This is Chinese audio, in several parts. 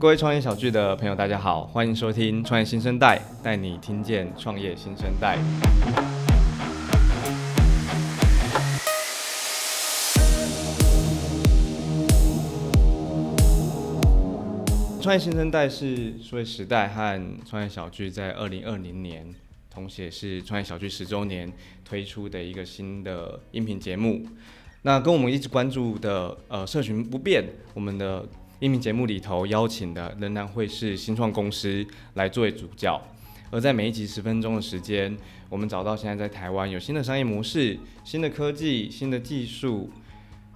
各位创业小聚的朋友，大家好，欢迎收听创业新生代，带你听见创业新生代。创业新生代是数位时代和创业小聚在二零二零年，同时也是创业小聚十周年推出的一个新的音频节目。那跟我们一直关注的呃社群不变，我们的。音频节目里头邀请的仍然会是新创公司来作为主角，而在每一集十分钟的时间，我们找到现在在台湾有新的商业模式、新的科技、新的技术，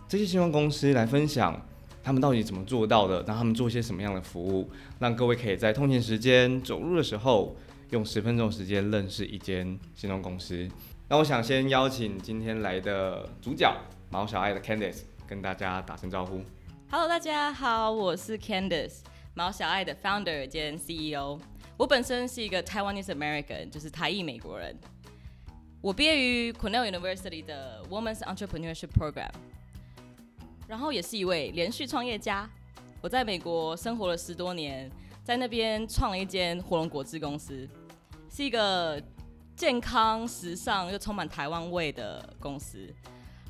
这些新创公司来分享他们到底怎么做到的，让他们做些什么样的服务，让各位可以在通勤时间、走路的时候用十分钟时间认识一间新创公司。那我想先邀请今天来的主角毛小爱的 Candice 跟大家打声招呼。Hello，大家好，我是 Candice 毛小爱的 Founder 兼 CEO。我本身是一个 Taiwanese American，就是台裔美国人。我毕业于 Cornell University 的 Women's Entrepreneurship Program，然后也是一位连续创业家。我在美国生活了十多年，在那边创了一间火龙果汁公司，是一个健康、时尚又充满台湾味的公司。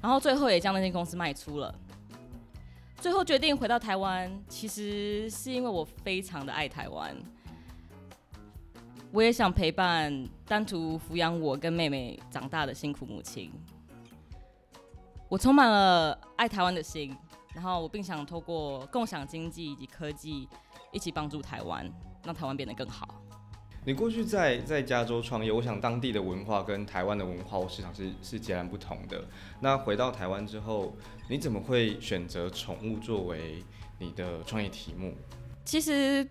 然后最后也将那间公司卖出了。最后决定回到台湾，其实是因为我非常的爱台湾，我也想陪伴单独抚养我跟妹妹长大的辛苦母亲。我充满了爱台湾的心，然后我并想透过共享经济以及科技，一起帮助台湾，让台湾变得更好。你过去在在加州创业，我想当地的文化跟台湾的文化市场是是截然不同的。那回到台湾之后，你怎么会选择宠物作为你的创业题目？其实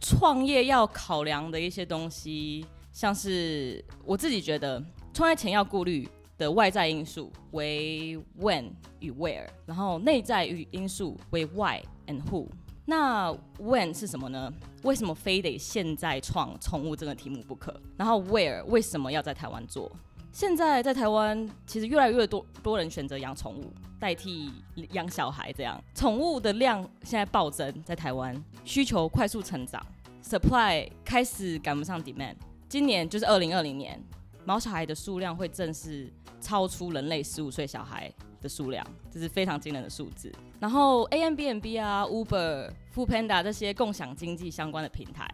创业要考量的一些东西，像是我自己觉得创业前要顾虑的外在因素为 when 与 where，然后内在与因素为 why and who。那 when 是什么呢？为什么非得现在创宠物这个题目不可？然后 where 为什么要在台湾做？现在在台湾其实越来越多多人选择养宠物代替养小孩，这样宠物的量现在暴增，在台湾需求快速成长，supply 开始赶不上 demand。今年就是二零二零年，毛小孩的数量会正式超出人类十五岁小孩的数量，这是非常惊人的数字。然后 Airbnb 啊、Uber、Foodpanda 这些共享经济相关的平台，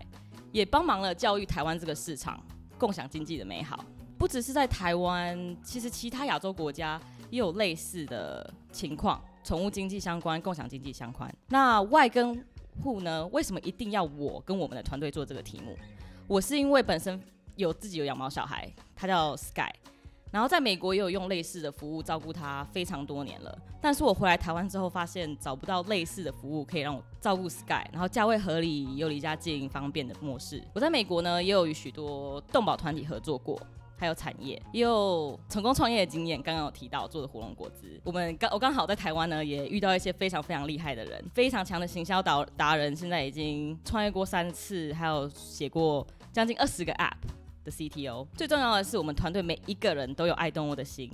也帮忙了教育台湾这个市场共享经济的美好。不只是在台湾，其实其他亚洲国家也有类似的情况，宠物经济相关、共享经济相关。那外跟户呢？为什么一定要我跟我们的团队做这个题目？我是因为本身有自己有养猫小孩，他叫 Sky。然后在美国也有用类似的服务照顾他非常多年了，但是我回来台湾之后发现找不到类似的服务可以让我照顾 Sky，然后价位合理又离家近方便的模式。我在美国呢也有与许多动保团体合作过，还有产业也有成功创业的经验。刚刚有提到做的火龙果汁，我们刚我刚好在台湾呢也遇到一些非常非常厉害的人，非常强的行销导达人，现在已经创业过三次，还有写过将近二十个 App。的 CTO，最重要的是我们团队每一个人都有爱动物的心，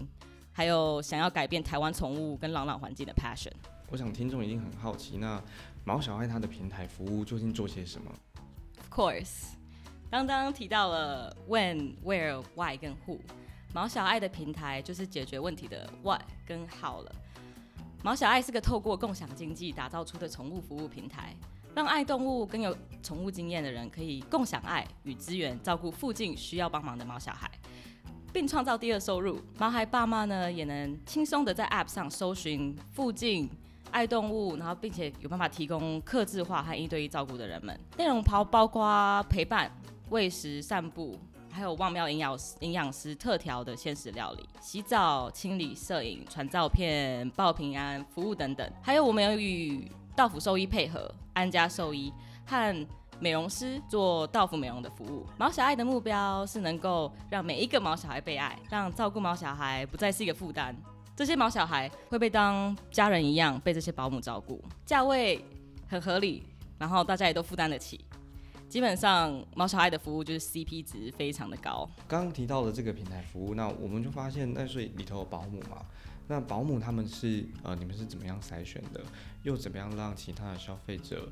还有想要改变台湾宠物跟养老环境的 passion。我想听众一定很好奇，那毛小爱它的平台服务究竟做些什么？Of course，刚刚提到了 when、where、why 跟 who，毛小爱的平台就是解决问题的 what 跟 how 了。毛小爱是个透过共享经济打造出的宠物服务平台。让爱动物跟有宠物经验的人可以共享爱与资源，照顾附近需要帮忙的猫小孩，并创造第二收入。毛孩爸妈呢也能轻松的在 App 上搜寻附近爱动物，然后并且有办法提供客制化和一对一照顾的人们。内容包包括陪伴、喂食、散步，还有旺喵营养营养师特调的鲜食料理、洗澡、清理、摄影、传照片、报平安服务等等。还有我们有与到府兽医配合安家兽医和美容师做到府美容的服务。毛小爱的目标是能够让每一个毛小孩被爱，让照顾毛小孩不再是一个负担。这些毛小孩会被当家人一样被这些保姆照顾，价位很合理，然后大家也都负担得起。基本上毛小爱的服务就是 CP 值非常的高。刚刚提到的这个平台服务，那我们就发现，那所以里头有保姆嘛？那保姆他们是呃，你们是怎么样筛选的？又怎么样让其他的消费者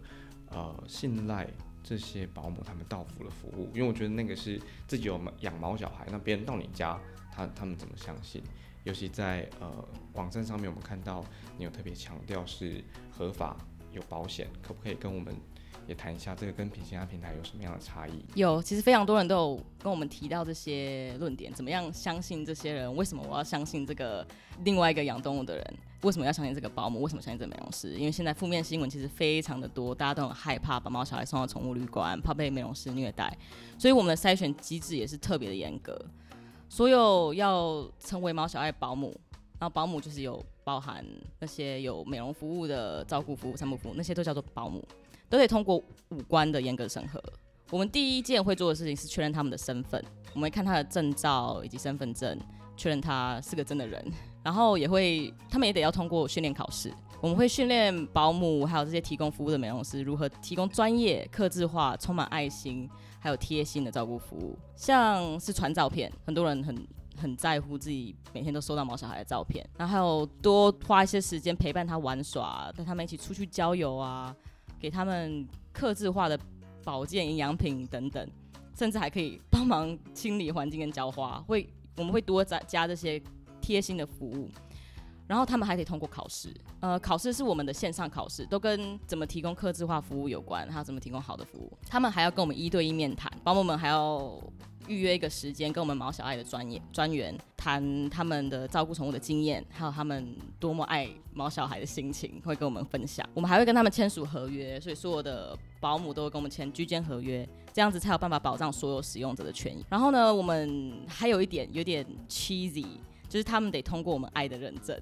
呃信赖这些保姆他们到付的服务？因为我觉得那个是自己有养毛小孩，那别人到你家，他他们怎么相信？尤其在呃网站上面，我们看到你有特别强调是合法有保险，可不可以跟我们？也谈一下这个跟平其他平台有什么样的差异？有，其实非常多人都有跟我们提到这些论点，怎么样相信这些人？为什么我要相信这个另外一个养动物的人？为什么要相信这个保姆？为什么相信这个美容师？因为现在负面新闻其实非常的多，大家都很害怕把猫小孩送到宠物旅馆，怕被美容师虐待，所以我们的筛选机制也是特别的严格。所有要成为猫小爱保姆，然后保姆就是有包含那些有美容服务的照顾服务、散步服务，那些都叫做保姆。都得通过五官的严格审核。我们第一件会做的事情是确认他们的身份，我们会看他的证照以及身份证，确认他是个真的人。然后也会，他们也得要通过训练考试。我们会训练保姆还有这些提供服务的美容师如何提供专业、克制化、充满爱心还有贴心的照顾服务。像是传照片，很多人很很在乎自己每天都收到毛小孩的照片，然后还有多花一些时间陪伴他玩耍，带他们一起出去郊游啊。给他们刻制化的保健营养品等等，甚至还可以帮忙清理环境跟浇花。会，我们会多加加这些贴心的服务，然后他们还得通过考试。呃，考试是我们的线上考试，都跟怎么提供客制化服务有关，还有怎么提供好的服务。他们还要跟我们一对一面谈，保姆们还要。预约一个时间，跟我们毛小爱的专业专员谈他们的照顾宠物的经验，还有他们多么爱毛小孩的心情，会跟我们分享。我们还会跟他们签署合约，所以所有的保姆都会跟我们签居间合约，这样子才有办法保障所有使用者的权益。然后呢，我们还有一点有点 cheesy，就是他们得通过我们爱的认证。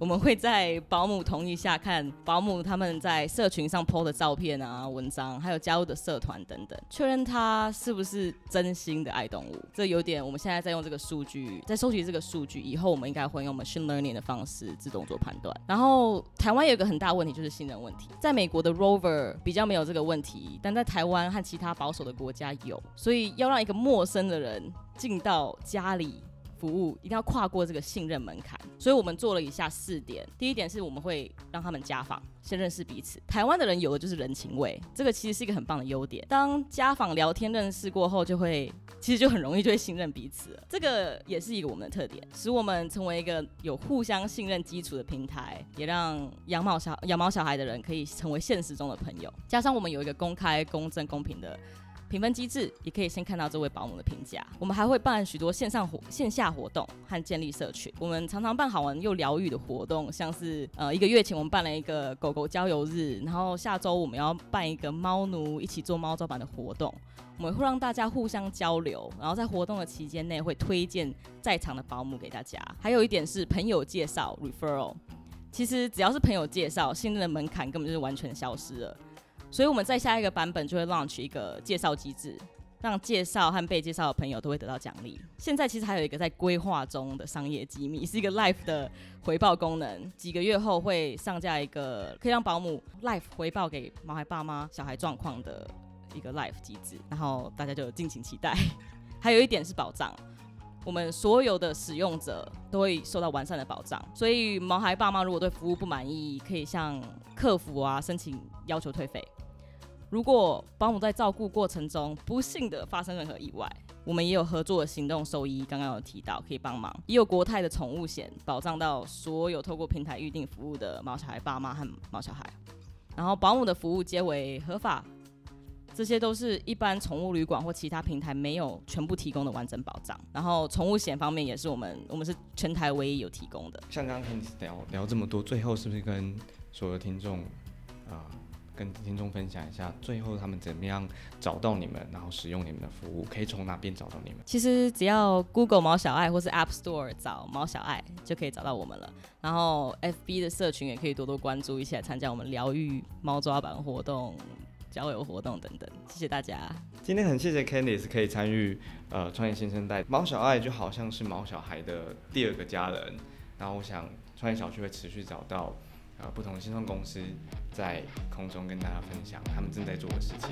我们会在保姆同意下看保姆他们在社群上 po 的照片啊、文章，还有加入的社团等等，确认他是不是真心的爱动物。这有点，我们现在在用这个数据，在收集这个数据，以后我们应该会用 machine learning 的方式自动做判断。然后台湾有一个很大问题就是信任问题，在美国的 Rover 比较没有这个问题，但在台湾和其他保守的国家有，所以要让一个陌生的人进到家里。服务一定要跨过这个信任门槛，所以我们做了以下四点。第一点是我们会让他们家访，先认识彼此。台湾的人有的就是人情味，这个其实是一个很棒的优点。当家访聊天认识过后，就会其实就很容易就会信任彼此。这个也是一个我们的特点，使我们成为一个有互相信任基础的平台，也让养毛小养毛小孩的人可以成为现实中的朋友。加上我们有一个公开、公正、公平的。评分机制也可以先看到这位保姆的评价。我们还会办许多线上活、线下活动和建立社群。我们常常办好玩又疗愈的活动，像是呃一个月前我们办了一个狗狗郊游日，然后下周我们要办一个猫奴一起做猫抓板的活动。我们会让大家互相交流，然后在活动的期间内会推荐在场的保姆给大家。还有一点是朋友介绍 （referral）。其实只要是朋友介绍，信任的门槛根本就是完全消失了。所以我们在下一个版本就会 launch 一个介绍机制，让介绍和被介绍的朋友都会得到奖励。现在其实还有一个在规划中的商业机密，是一个 Life 的回报功能。几个月后会上架一个可以让保姆 Life 回报给毛孩爸妈小孩状况的一个 Life 机制，然后大家就敬请期待。还有一点是保障，我们所有的使用者都会受到完善的保障。所以毛孩爸妈如果对服务不满意，可以向客服啊申请要求退费。如果保姆在照顾过程中不幸的发生任何意外，我们也有合作的行动兽医，刚刚有提到可以帮忙，也有国泰的宠物险保障到所有透过平台预定服务的毛小孩爸妈和毛小孩，然后保姆的服务皆为合法，这些都是一般宠物旅馆或其他平台没有全部提供的完整保障。然后宠物险方面也是我们我们是全台唯一有提供的。像刚刚听聊聊这么多，最后是不是跟所有听众啊？跟听众分享一下，最后他们怎么样找到你们，然后使用你们的服务，可以从哪边找到你们？其实只要 Google 毛小爱或是 App Store 找毛小爱就可以找到我们了。然后 FB 的社群也可以多多关注，一起来参加我们疗愈猫抓板活动、交友活动等等。谢谢大家。今天很谢谢 Candice 可以参与呃创业新生代毛小爱，就好像是毛小孩的第二个家人。然后我想创业小区会持续找到。呃，不同的新创公司在空中跟大家分享他们正在做的事情。